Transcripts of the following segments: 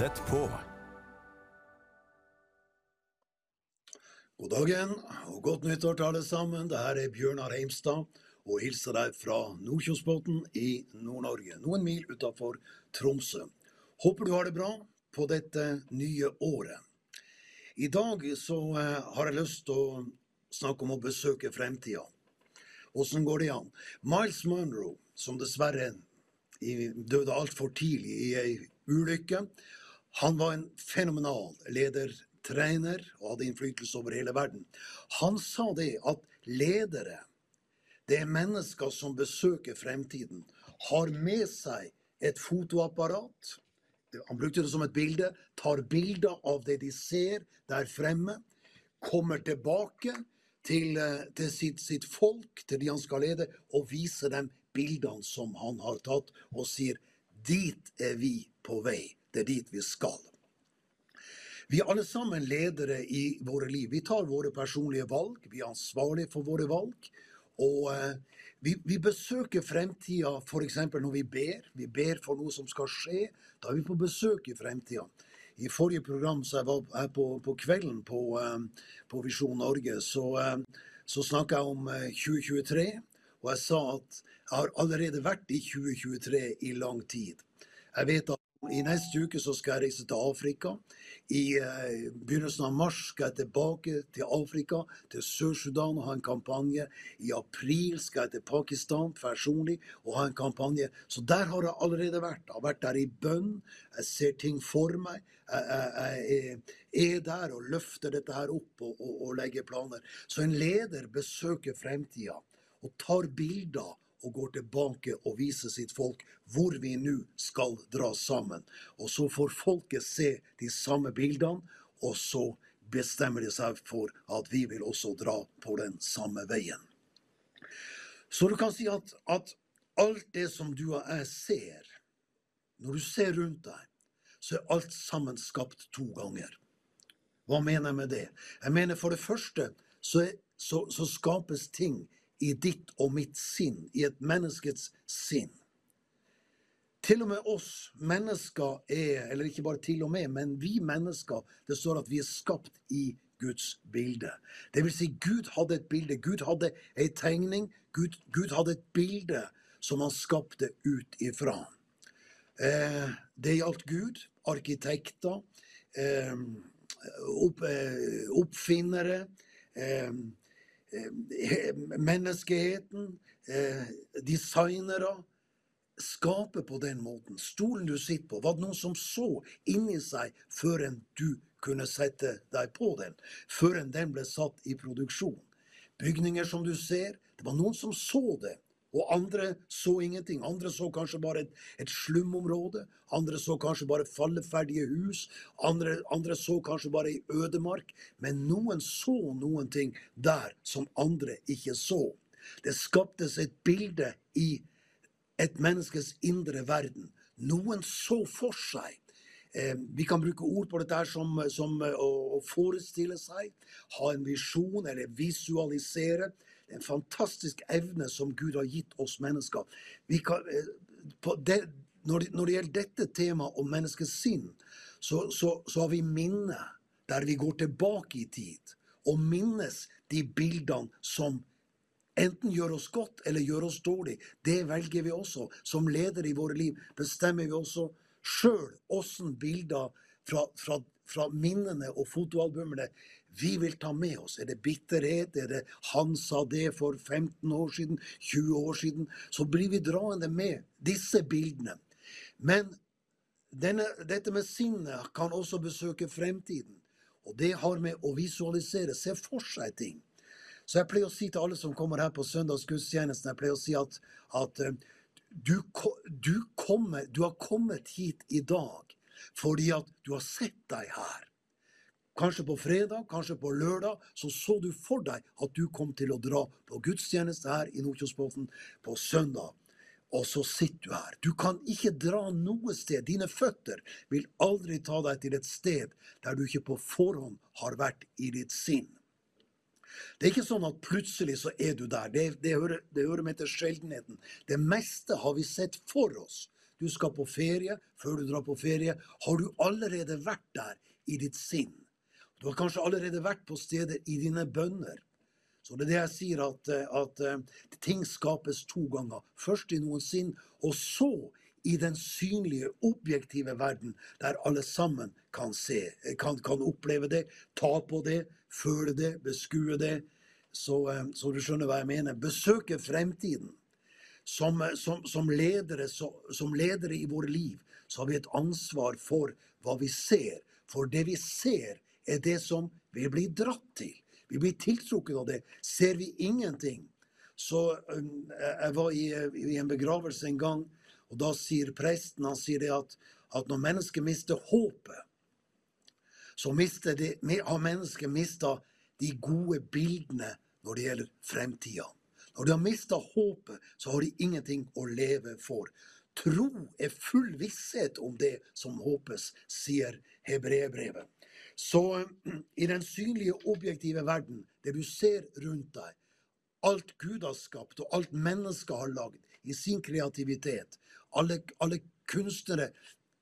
Tett på. God dagen og godt nyttår til alle sammen. Det her er Bjørnar Heimstad og hilser deg fra Nordkjosbotn i Nord-Norge, noen mil utafor Tromsø. Håper du har det bra på dette nye året. I dag så eh, har jeg lyst til å snakke om å besøke fremtida. Åssen går det an? Miles Monroe, som dessverre døde altfor tidlig i ei ulykke, han var en fenomenal leder, trener og hadde innflytelse over hele verden. Han sa det at ledere, det er mennesker som besøker fremtiden, har med seg et fotoapparat. Han brukte det som et bilde. Tar bilder av det de ser der fremme. Kommer tilbake til, eh, til sitt, sitt folk, til de han skal lede, og viser dem bildene som han har tatt, og sier dit er vi på vei. Det er dit vi skal. Vi er alle sammen ledere i våre liv. Vi tar våre personlige valg. Vi er ansvarlige for våre valg. Og eh, vi, vi besøker fremtida f.eks. når vi ber. Vi ber for noe som skal skje. Da er vi på besøk i fremtida. I forrige program så jeg var her på, på kvelden på, eh, på Visjon Norge, så, eh, så snakka jeg om eh, 2023. Og jeg sa at jeg har allerede vært i 2023 i lang tid. Jeg vet at i neste uke så skal jeg reise til Afrika. I eh, begynnelsen av mars skal jeg tilbake til Afrika, til Sør-Sudan og ha en kampanje. I april skal jeg til Pakistan personlig og ha en kampanje. Så der har jeg allerede vært. Jeg har vært der i bønn. Jeg ser ting for meg. Jeg, jeg, jeg er- er der og løfter dette her opp og, og, og legger planer. Så en leder besøker fremtida og tar bilder og går tilbake og viser sitt folk hvor vi nå skal dra sammen. Og så får folket se de samme bildene, og så bestemmer de seg for at vi vil også dra på den samme veien. Så du kan si at, at alt det som du og jeg ser, når du ser rundt deg, så er alt sammen skapt to ganger. Hva mener jeg med det? Jeg mener For det første så, er, så, så skapes ting i ditt og mitt sinn, i et menneskets sinn. Til og med oss mennesker er, eller ikke bare til og med, men vi mennesker, det står at vi er skapt i Guds bilde. Det vil si, Gud hadde et bilde, Gud hadde ei tegning, Gud, Gud hadde et bilde som han skapte ut ifra. Eh, det gjaldt Gud, arkitekter, eh, opp, eh, oppfinnere, eh, menneskeheten, eh, designere. Skape på den måten. Stolen du sitter på, var det noen som så inni seg før enn du kunne sette deg på den? Før enn den ble satt i produksjon? Bygninger som du ser, det var noen som så det. Og andre så ingenting. Andre så kanskje bare et, et slumområde. Andre så kanskje bare falleferdige hus. Andre, andre så kanskje bare ei ødemark. Men noen så noen ting der som andre ikke så. Det skaptes et bilde i et menneskes indre verden. Noen så for seg. Eh, vi kan bruke ord på dette som, som eh, å forestille seg, ha en visjon eller visualisere. En fantastisk evne som Gud har gitt oss mennesker. Kan, eh, det, når, det, når det gjelder dette temaet om menneskets sinn, så, så, så har vi minnet der vi går tilbake i tid og minnes de bildene som enten gjør oss godt eller gjør oss dårlig. Det velger vi også. Som leder i våre liv bestemmer vi også sjøl åssen bilder fra, fra, fra minnene og fotoalbumene vi vil ta med oss. Er det bitterhet? Er det 'han sa det for 15 år siden', 20 år siden? Så blir vi draende med disse bildene. Men denne, dette med sinnet kan også besøke fremtiden. Og det har med å visualisere, se for seg ting. Så jeg pleier å si til alle som kommer her på søndagsgudstjenesten, jeg pleier å si at, at eh, du, du, kommer, du har kommet hit i dag fordi at du har sett deg her. Kanskje på fredag, kanskje på lørdag, så så du for deg at du kom til å dra på gudstjeneste her i Nordkjosbotn på søndag. Og så sitter du her. Du kan ikke dra noe sted. Dine føtter vil aldri ta deg til et sted der du ikke på forhånd har vært i ditt sinn. Det er ikke sånn at plutselig så er du der. Det, det, hører, det hører med til sjeldenheten. Det meste har vi sett for oss. du skal på ferie, før du drar på ferie, har du allerede vært der i ditt sinn. Du har kanskje allerede vært på steder i dine bønner. Så det er det jeg sier, at, at, at ting skapes to ganger. Først i noensinne, og så i den synlige, objektive verden, der alle sammen kan se, kan, kan oppleve det, ta på det, føle det, beskue det. Så, så, du skjønner hva jeg mener. Besøke fremtiden. Som, som, som, ledere, så, som ledere i våre liv så har vi et ansvar for hva vi ser. For det vi ser, er det som vi blir dratt til. Vi blir tiltrukket av det. Ser vi ingenting Så um, Jeg var i, i, en begravelse en gang, og da sier presten han sier det at, at når mennesket mister håpet, så mister de, har mennesket mista de gode bildene når det gjelder fremtida. Når de har mista håpet, så har de ingenting å leve for. Tro er full visshet om det som håpes, sier hebreerbrevet. Så i den synlige, objektive verden, det du ser rundt deg, alt Gud har skapt, og alt mennesket har lagd i sin kreativitet, alle, alle kunstnere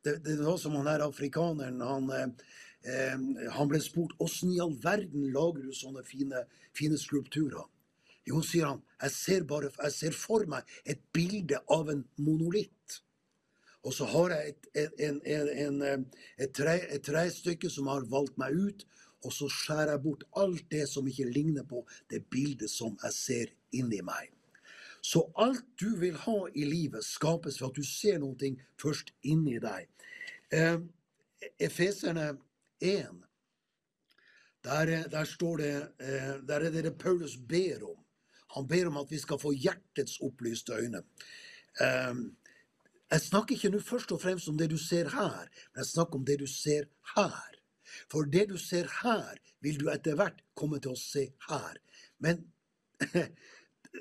det, det, var som han her afrikaneren han, eh, han ble spurt åssen i all verden lager du sånne fine, fine skulpturer. Jo, sier han, jeg ser, bare, jeg ser for meg et bilde av en monolitt. Og så har jeg et, en, en, et, tre, et trestykke som har valgt meg ut, og så skjærer jeg bort alt det som ikke ligner på det bildet som jeg ser inni meg. Så alt du vil ha i livet, skapes ved at du ser noe først inni deg. Eh, Efeserne 1, der, der, står det eh, Der er det det Paulus ber om. Han ber om at vi skal få hjertets opplyste øyne. Eh, jeg snakker ikke nå først og fremst om det du ser her, men jeg snakker om det du ser her. For det du ser her, vil du etter hvert komme til å se her. Men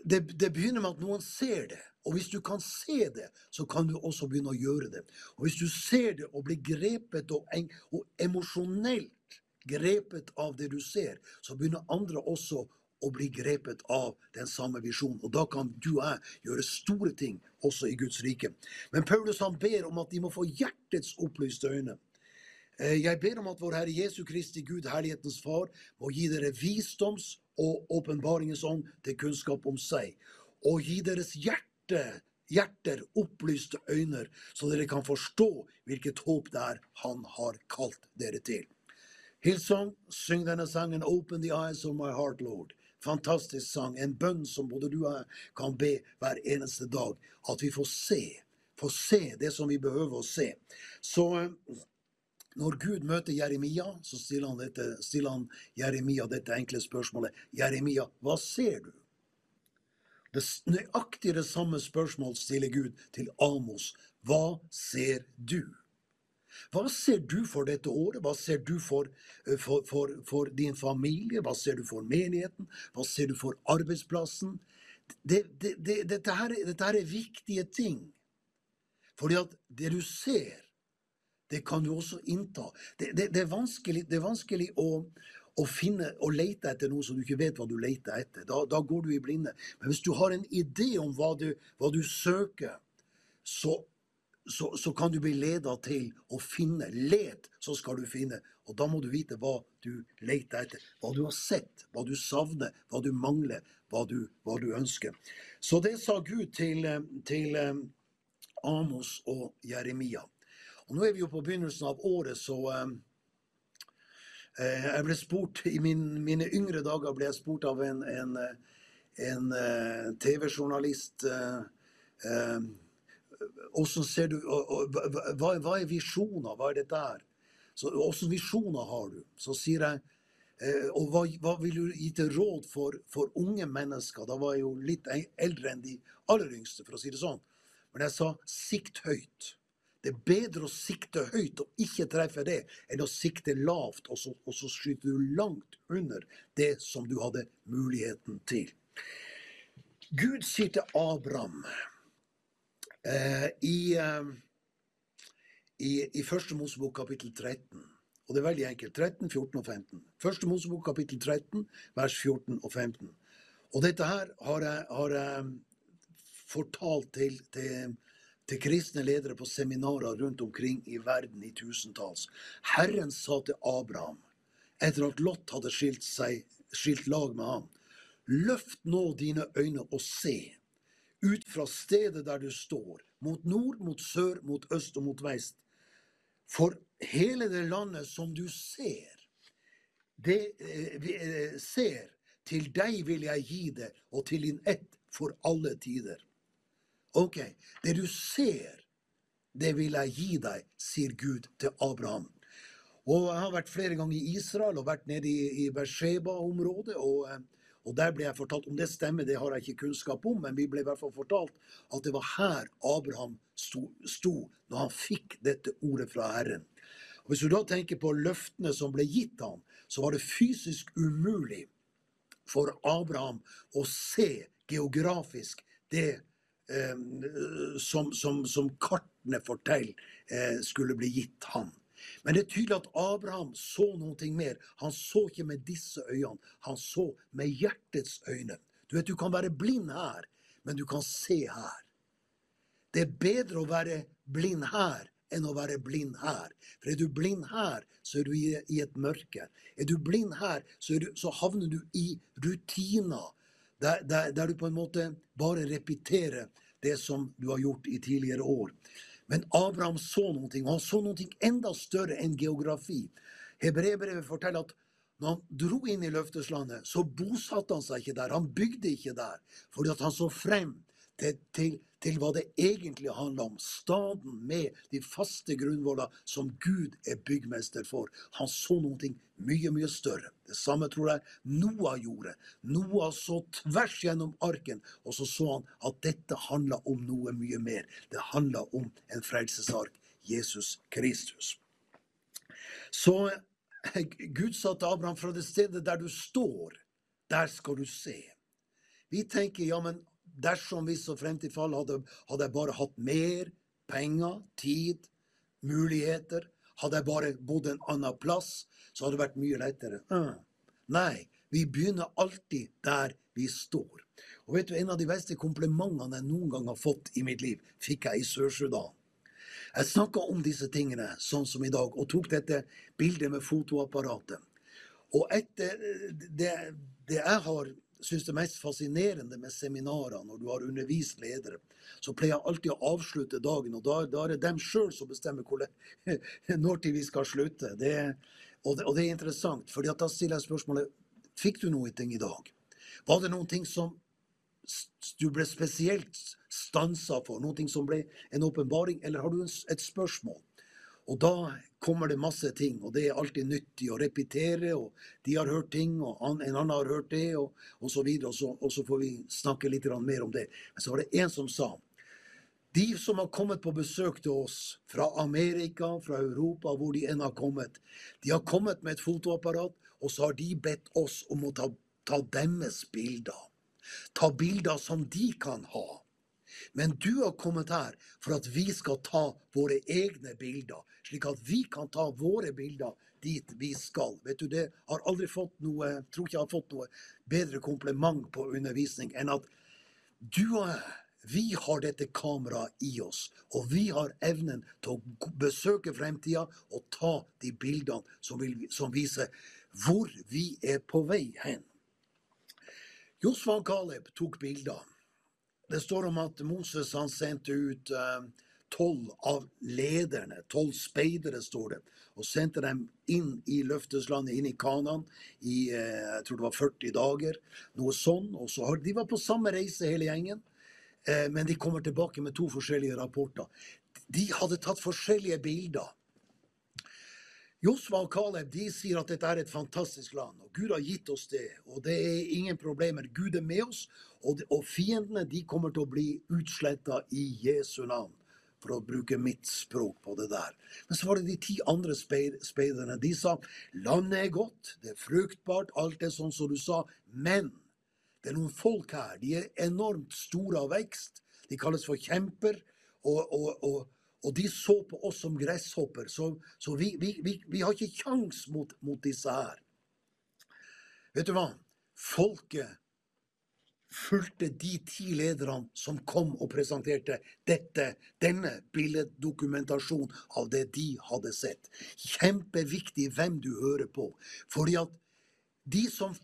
det, det begynner med at noen ser det. Og hvis du kan se det, så kan du også begynne å gjøre det. Og hvis du ser det og blir grepet og, og emosjonelt grepet av det du ser, så begynner andre også og bli grepet av den samme visjonen. Og da kan du og jeg gjøre store ting også i Guds rike. Men Paulus han ber om at de må få hjertets opplyste øyne. Eh, jeg ber om at vår Herre Jesu Kristi Gud, Herlighetens Far, må gi dere visdoms- og åpenbaringens ånd til kunnskap om seg. Og gi deres hjerte, hjerter opplyste øyne, så dere kan forstå hvilket håp det er Han har kalt dere til. Hillsong, syng denne sangen 'Open the eyes of my heart, Lord' fantastisk sang. En bønn som både du og jeg kan be hver eneste dag. At vi får se. Får se det som vi behøver å se. Så eh, når Gud møter Jeremia, så stiller han, dette, stiller han Jeremia dette enkle spørsmålet. Jeremia, hva ser du? Det nøyaktig det samme spørsmål stiller Gud til Amos. Hva ser du? Hva ser du for dette året? Hva ser du for, eh, for, for, for, din familie? Hva ser du for menigheten? Hva ser du for arbeidsplassen? Det, det, det, dette, her, dette, her, er viktige ting. Fordi at det du ser, det kan du også innta. Det, er vanskelig, er vanskelig å, å finne og lete etter noe som du ikke vet hva du leter etter. Da, da går du i blinde. Men hvis du har en idé om hva du, hva du søker, så så, så, kan du bli leda til å finne. Let, så skal du finne. Og da må du vite hva du leter etter. Hva du har sett, hva du savner, hva du mangler, hva du, hva du ønsker. Så det sa Gud til, til um, Amos og Jeremia. Og nå er vi jo på begynnelsen av året, så eh, jeg ble spurt, I min, mine yngre dager ble jeg spurt av en, en, en en TV-journalist eh, uh, hvordan ser du, hva, hva er visjoner? Hva er dette her? Så Hvilke visjoner har du? Så sier jeg eh, Og hva, hva, vil du gi til råd for, for, unge mennesker? Da var jeg jo litt eldre enn de aller yngste, for å si det sånn. Men jeg sa sikt høyt. Det er bedre å sikte høyt og ikke treffe det, enn å sikte lavt, og så, og så skyter du langt under det som du hadde muligheten til. Gud sier til Abraham I, eh, i, I første Mosebok kapittel 13, og det er veldig enkelt, 13, 14 og 15. Første Mosebok kapittel 13, vers 14 og 15. Og dette her har jeg, har jeg fortalt til, til, til kristne ledere på seminarer rundt omkring i verden i tusentalls. Herren sa til Abraham, etter at Lot hadde skilt, seg, skilt lag med ham, løft nå dine øyne og se, ut fra stedet der du står, mot nord, mot sør, mot øst og mot vest. For hele det landet som du ser, det eh, eh, ser, til deg vil jeg gi det, og til din ett for alle tider. Ok, det du ser, det vil jeg gi deg, sier Gud til Abraham. Og Jeg har vært flere ganger i Israel og vært nede i, i Beersheba-området. Og, eh, og, der ble jeg fortalt Om det stemmer, det har jeg ikke kunnskap om, men vi ble i hvert fall fortalt at det var her Abraham sto, sto når han fikk dette ordet fra Herren. Og Hvis du da tenker på løftene som ble gitt ham, så var det fysisk umulig for Abraham å se geografisk det eh, som, som, som, kartene forteller eh, skulle bli gitt ham. Men det er tydelig at Abraham så noe mer. Han så ikke med disse øynene, han så med hjertets øyne. Du vet, du kan være blind her, men du kan se her. Det er bedre å være blind her enn å være blind her. For er du blind her, så er du i, et mørke. Er du blind her, så, du, så havner du i rutiner der, der, der, du på en måte bare repeterer det som du har gjort i tidligere år. Men Abraham så noe, og han så noe enda større enn geografi. Hebreerbrevet forteller at når han dro inn i løfteslandet, så bosatte han seg ikke der. Han bygde ikke der, fordi han så frem til, til, til hva det egentlig handler om. Staden med de faste grunnvoller som Gud er byggmester for. Han så noe mye, mye større. Det samme tror jeg Noah gjorde. Noah så tvers gjennom arken, og så så han at dette handla om noe mye mer. Det handla om en frelsesark, Jesus Kristus. Så Gud sa til Abraham fra det stedet der du står, der skal du se. Vi tenker ja, men dersom hvis og frem til fall hadde, hadde jeg bare hatt mer penger, tid, muligheter, hadde jeg bare bodd en annen plass, så hadde det vært mye lettere. Mm. Nei, vi begynner alltid der vi står. Og vet du, En av de beste komplimentene jeg noen gang har fått i mitt liv, fikk jeg i Sør-Sudan. Jeg snakka om disse tingene sånn som i dag, og tok dette bildet med fotoapparatet. Og etter det, det jeg har syns det mest fascinerende med seminarer, når du har undervist ledere, så pleier jeg alltid å avslutte dagen, og da, da er det dem sjøl som bestemmer når til vi skal slutte. Det, og, det, og, det, er interessant, for da stiller jeg spørsmålet Fikk du noe i dag? Var det noen ting som du ble spesielt stansa for? Noe som ble en åpenbaring, eller har du et spørsmål? Og da kommer det masse ting, og det er alltid nyttig å repetere. og De har hørt ting, og en annen har hørt det, og, og så videre. Og så, og så, får vi snakke litt mer om det. Men så var det en som sa de som har kommet på besøk til oss fra Amerika, fra Europa, hvor de enn har kommet, de har kommet med et fotoapparat, og så har de bedt oss om å ta, ta deres bilder. Ta bilder som de kan ha. Men du har kommet her for at vi skal ta våre egne bilder, slik at vi kan ta våre bilder dit vi skal. Vet du, det har aldri fått noe, tror ikke jeg har fått noe bedre kompliment på undervisning enn at du og jeg, vi har dette kameraet i oss, og vi har evnen til å besøke fremtida og ta de bildene som, vil, som viser hvor vi er på vei hen. Josfa og Caleb tok bilder. Det står om at Moses han sendte ut eh, tolv av lederne, tolv speidere, står det, og sendte dem inn i løfteslandet, inn i Kanan, i eh, jeg tror det var 40 dager. Noe sånn. Og så har, de var på samme reise, hele gjengen, eh, men de kommer tilbake med to forskjellige rapporter. De hadde tatt forskjellige bilder Josva og Caleb de sier at dette er et fantastisk land, og Gud har gitt oss det. og Det er ingen problemer. Gud er med oss, og, og fiendene de kommer til å bli utsletta i Jesu navn. For å bruke mitt språk på det der. Men så var det de ti andre speiderne. De sa landet er godt, det er fruktbart, alt er sånn som du sa. Men det er noen folk her. De er enormt store av vekst. De kalles for kjemper. og, og, og og de så på oss som gresshopper, så, så vi, vi, vi, vi, har ikke kjangs mot, mot, disse her. Vet du hva? Folket fulgte de ti lederne som kom og presenterte dette, denne billeddokumentasjonen av det de hadde sett. Kjempeviktig hvem du hører på. Fordi at de som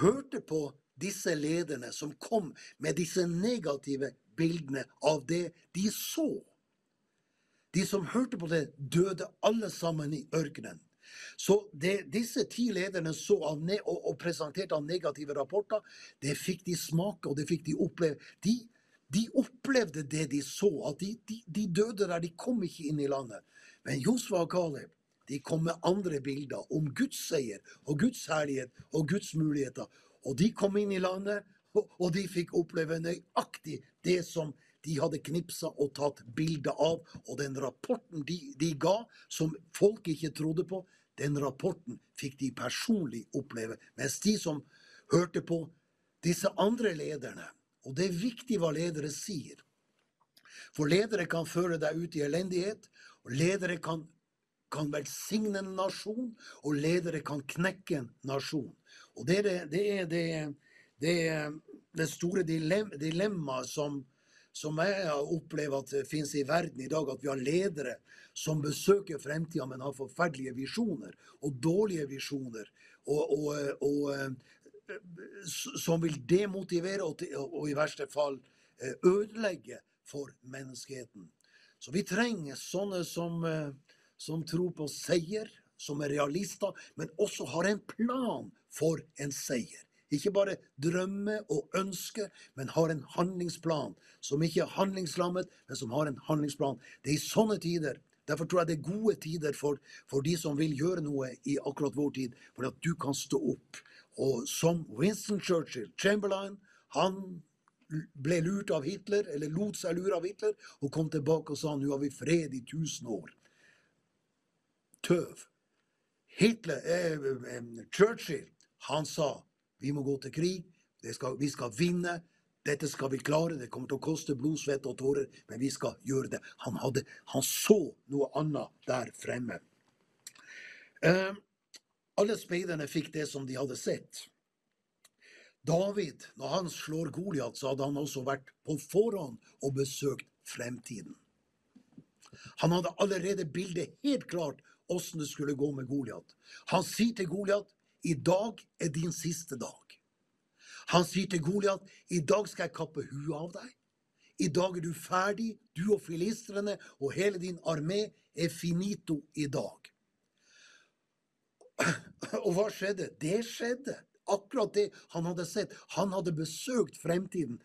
hørte på disse lederne som kom med disse negative bildene av det de så De som hørte på det, døde alle sammen i ørkenen. Så det disse ti lederne så og, og, presenterte av negative rapporter, det fikk de smake, og det fikk de oppleve. De, de opplevde det de så, at de, de, de, døde der. De kom ikke inn i landet. Men Josfa og Kaleb de kom med andre bilder om Guds seier og Guds herlighet og Guds muligheter. Og de kom inn i landet, og de fikk oppleve nøyaktig det som de hadde knipsa og tatt bilde av. Og den rapporten de, de ga, som folk ikke trodde på, den rapporten fikk de personlig oppleve. Mens de som hørte på disse andre lederne Og det er viktig hva ledere sier. For ledere kan føre deg ut i elendighet. og Ledere kan, kan velsigne en nasjon, og ledere kan knekke en nasjon. Og det er det, det, er det, det, er store dilemmaet som, som jeg opplever at det finnes i verden i dag, at vi har ledere som besøker fremtida, men har forferdelige visjoner og dårlige visjoner. Og, og, og, eh, som vil demotivere og, og, i verste fall eh, ødelegge for menneskeheten. Så vi trenger sånne som, eh, som tror på seier, som er realister, men også har en plan for en seier. Ikke bare drømme og ønske, men har en handlingsplan. Som ikke er handlingslammet, men som har en handlingsplan. Det er i sånne tider Derfor tror jeg det er gode tider for, for de som vil gjøre noe i akkurat vår tid, for at du kan stå opp. Og som Winston Churchill, Chamberlain, han ble lurt av Hitler, eller lot seg lure av Hitler, og kom tilbake og sa nå har vi fred i tusen år. Tøv. Hitler, eh, eh, Churchill, han sa vi må gå til krig, skal, vi skal vinne, dette skal vi klare, det kommer til å koste blod, svette og tårer, men vi skal gjøre det. Han, hadde, han så noe annet der fremme. Eh, alle speiderne fikk det som de hadde sett. David, når han slår Goliat, så hadde han også vært på forhånd og besøkt fremtiden. Han hadde allerede bildet helt klart åssen det skulle gå med Goliat. Han sier til Goliat, i dag er din siste dag. Han sier til Goliat, i dag skal jeg kappe huet av deg. I dag er du ferdig, du og filistrene og hele din armé er finito i dag. Og hva skjedde? Det skjedde. Akkurat det han hadde sett. Han hadde besøkt fremtiden,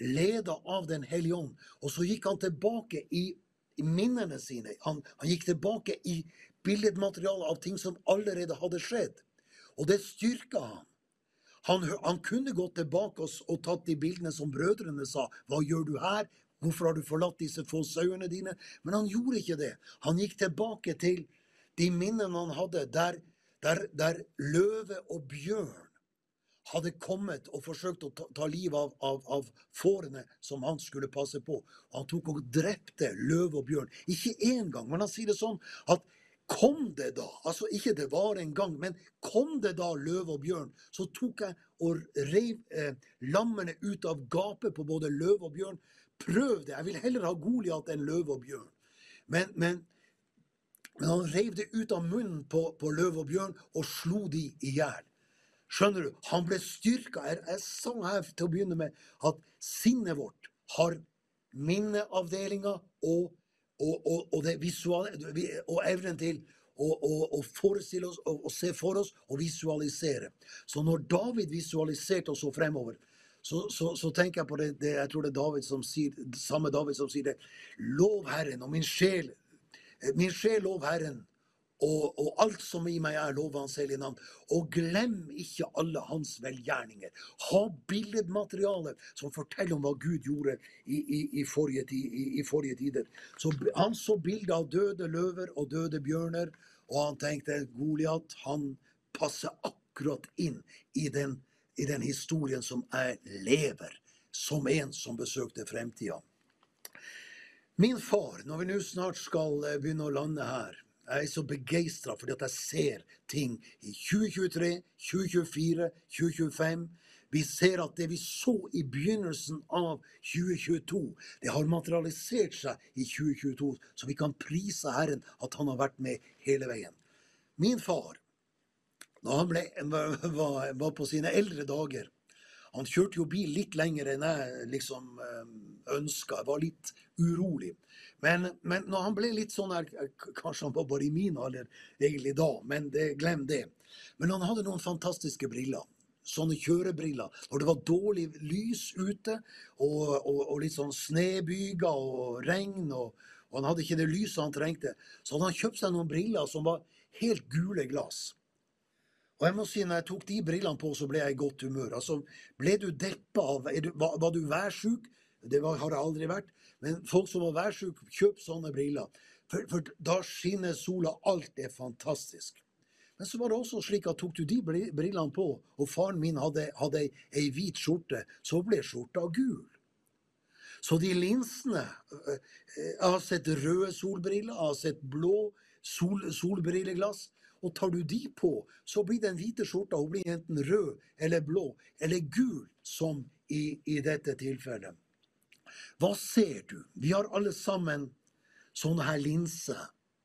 leda av Den hellige ånd. Og så gikk han tilbake i minnene sine. Han, han gikk tilbake i billedmaterialet av ting som allerede hadde skjedd. Og det styrka han. Han, han kunne gått tilbake og, tatt de bildene som brødrene sa. Hva gjør du her? Hvorfor har du forlatt disse få sauene dine? Men han gjorde ikke det. Han gikk tilbake til de minnene han hadde, der, der, der løve og bjørn hadde kommet og forsøkt å ta, ta livet av, av, av, fårene som han skulle passe på. Han tok og drepte løve og bjørn. Ikke én gang, men han sier det sånn at Kom det da, altså ikke det var en gang, men kom det da løve og bjørn, så tok jeg og reiv eh, lammene ut av gapet på både løve og bjørn. Prøv det. Jeg vil heller ha Goliat enn løve og bjørn. Men, men, men, han reiv det ut av munnen på, på løve og bjørn og slo de i hjel. Skjønner du? Han ble styrka. Jeg, jeg sa her til å begynne med at sinnet vårt har minneavdelinga og og, og, og, visuale, og evnen til å, forestille oss og, se for oss og visualisere. Så når David visualiserte og så fremover, så, så, så, tenker jeg på det, det, jeg tror det er David som sier, samme David som sier det. Lov Herren, og min sjel, min sjel lov Herren, og, og, alt som i meg er, lover hans hellige navn. Og glem ikke alle hans velgjerninger. Ha billedmateriale som forteller om hva Gud gjorde i, i, i, forrige, i forrige, tider. Så Han så bilder av døde løver og døde bjørner, og han tenkte Goliat han passer akkurat inn i den, i den historien som jeg lever, som en som besøkte fremtida. Min far, når vi nå snart skal eh, begynne å lande her jeg er så begeistra fordi at jeg ser ting i 2023, 2024, 2025. Vi ser at det vi så i begynnelsen av 2022, det har materialisert seg i 2022, så vi kan prise Herren at han har vært med hele veien. Min far, da han ble, var, var på sine eldre dager Han kjørte jo bil litt lenger enn jeg liksom ønska. Jeg var litt urolig. Men, men når han ble litt sånn her Kanskje han var bare i min alder egentlig da, men det, glem det. Men han hadde noen fantastiske briller sånne kjørebriller når det var dårlig lys ute, og, og, og litt sånn snebyger og regn, og, og, han hadde ikke det lyset han trengte, så hadde han kjøpt seg noen briller som var helt gule glass. Og jeg må si, når jeg tok de brillene på, så ble jeg i godt humør. Altså, Ble du deppa av var, du værsjuk? Det var, har det aldri vært. Men folk som var værsjuke, kjøp sånne briller. For, for da skinner sola. Alt er fantastisk. Men så var det også slik at tok du de brillene på, og faren min hadde, hadde ei, hvit skjorte, så ble skjorta gul. Så de linsene eh, Jeg har sett røde solbriller, jeg har sett blå sol, solbrilleglass. Og tar du de på, så blir den hvite skjorta hun blir enten rød eller blå eller gul, som i, i dette tilfellet. Hva ser du? Vi har alle sammen sånne her linser.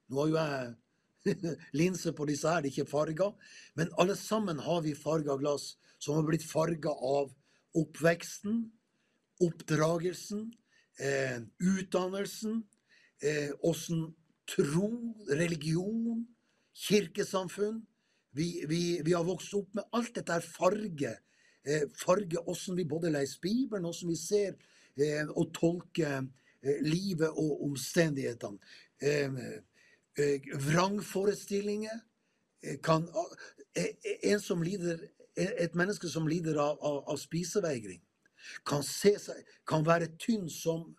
Nå har jo jeg linser på disse her, ikke farger. Men alle sammen har vi farga glass som har blitt farga av oppveksten, oppdragelsen, eh, utdannelsen, eh, tro, religion, kirkesamfunn. Vi, vi, vi, har vokst opp med alt dette her farge. Eh, farge åssen vi både leser Bibelen, åssen vi ser eh, og tolke eh, livet og omstendighetene. Eh, vrangforestillinger. Kan, en som lider, et menneske som lider av, av, av spisevegring, kan, seg, kan, være tynn som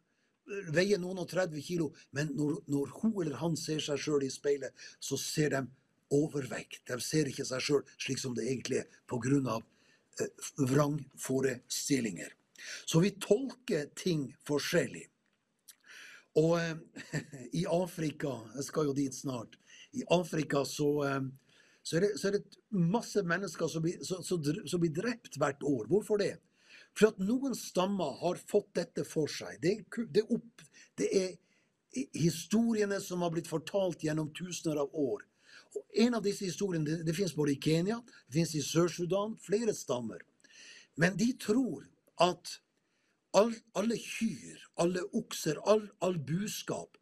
veier noen og 30 kilo, men når, når hun eller han ser seg sjøl i speilet, så ser de overvekt. De ser ikke seg sjøl slik som det egentlig er, pga. Eh, vrangforestillinger. Så vi tolker ting forskjellig. Og eh, i Afrika Jeg skal jo dit snart. I Afrika så, eh, så, er, det, så er, det, masse mennesker som blir, så, som blir, drept hvert år. Hvorfor det? For at noen stammer har fått dette for seg. Det, det, opp, det er historiene som har blitt fortalt gjennom tusener av år. Og En av disse historiene det, det finnes både i Kenya, det finnes i Sør-Sudan, flere stammer. Men de tror at all, alle kyr, alle okser, all, all buskap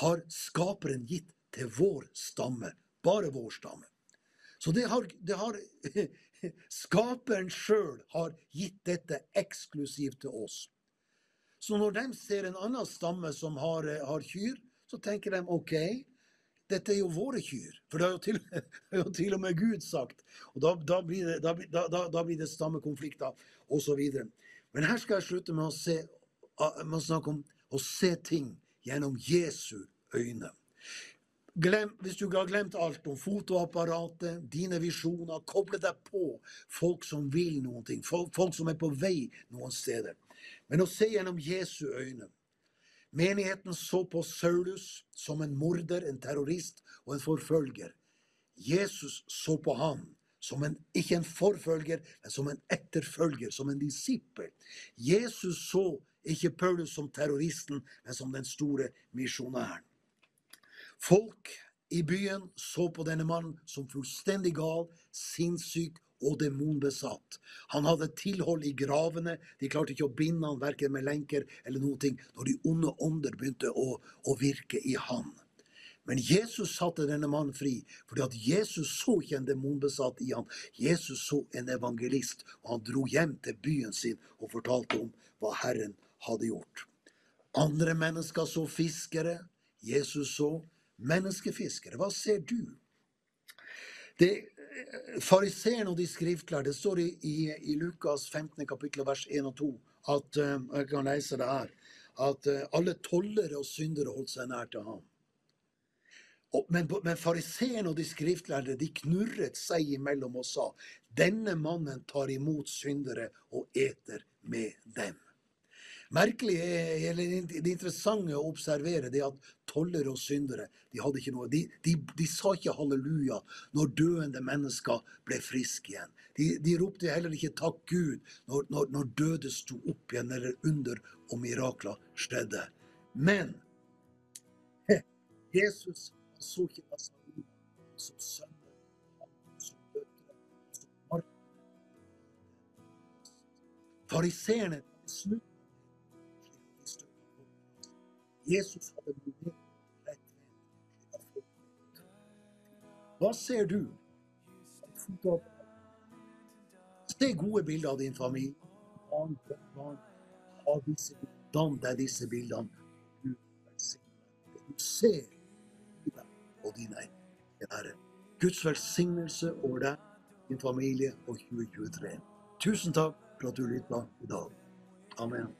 har skaperen gitt til vår stamme. Bare vår stamme. Så det har, det har Skaperen sjøl har gitt dette eksklusivt til oss. Så når de ser en annen stamme som har, har kyr, så tenker de OK, dette er jo våre kyr. For det har jo til, jo til og med Gud sagt. Og Da, da blir, det, da, da, da blir det stammekonflikter osv. Men her skal jeg slutte med å, se, med å snakke om å se ting gjennom Jesu øyne. Glem, hvis du har glemt alt om fotoapparatet, dine visjoner, koble deg på folk som vil noen ting, folk, som er på vei noen steder. Men å se gjennom Jesu øyne. Menigheten så på Saulus som en morder, en terrorist og en forfølger. Jesus så på ham som en, ikke en forfølger, men som en etterfølger, som en disippel. Jesus så ikke Paulus som terroristen, men som den store misjonæren. Folk i byen så på denne mannen som fullstendig gal, sinnssyk og demonbesatt. Han hadde tilhold i gravene. De klarte ikke å binde han verken med lenker eller noe når de onde ånder begynte å, å virke i han. Men Jesus satte denne mannen fri, fordi at Jesus så ikke en demonbesatt i ham. Jesus så en evangelist, og han dro hjem til byen sin og fortalte om hva Herren hadde gjort. Andre mennesker så fiskere. Jesus så menneskefiskere. Hva ser du? Det Fariseerne og de skriftlærde, det står i, i, i, Lukas 15. kapittel vers 1 og 2 at eh, jeg kan lese det her, at eh, alle tollere og syndere holdt seg nær til ham. Men, men fariseerne og de skriftlærde de knurret seg imellom og sa denne mannen tar imot syndere og eter med dem. Merkelig er, eller Det interessante å observere det at tollere og syndere de hadde ikke noe, de, de, de sa ikke halleluja når døende mennesker ble friske igjen. De, de ropte heller ikke 'takk Gud' når, når, når døde sto opp igjen, eller under og mirakler skjedde. Men Jesus så ikke Nasarin som sønner, som døtre, som mark. Fariseerne snudde Jesus hadde mulighet Hva ser du? Se gode bilder av din familie. Barn, barn, ha disse, deg disse bildene. Du ser i din og dine ære. Guds velsignelse over deg, din familie og 2023. Tusen takk for at du lytta i dag. Amen.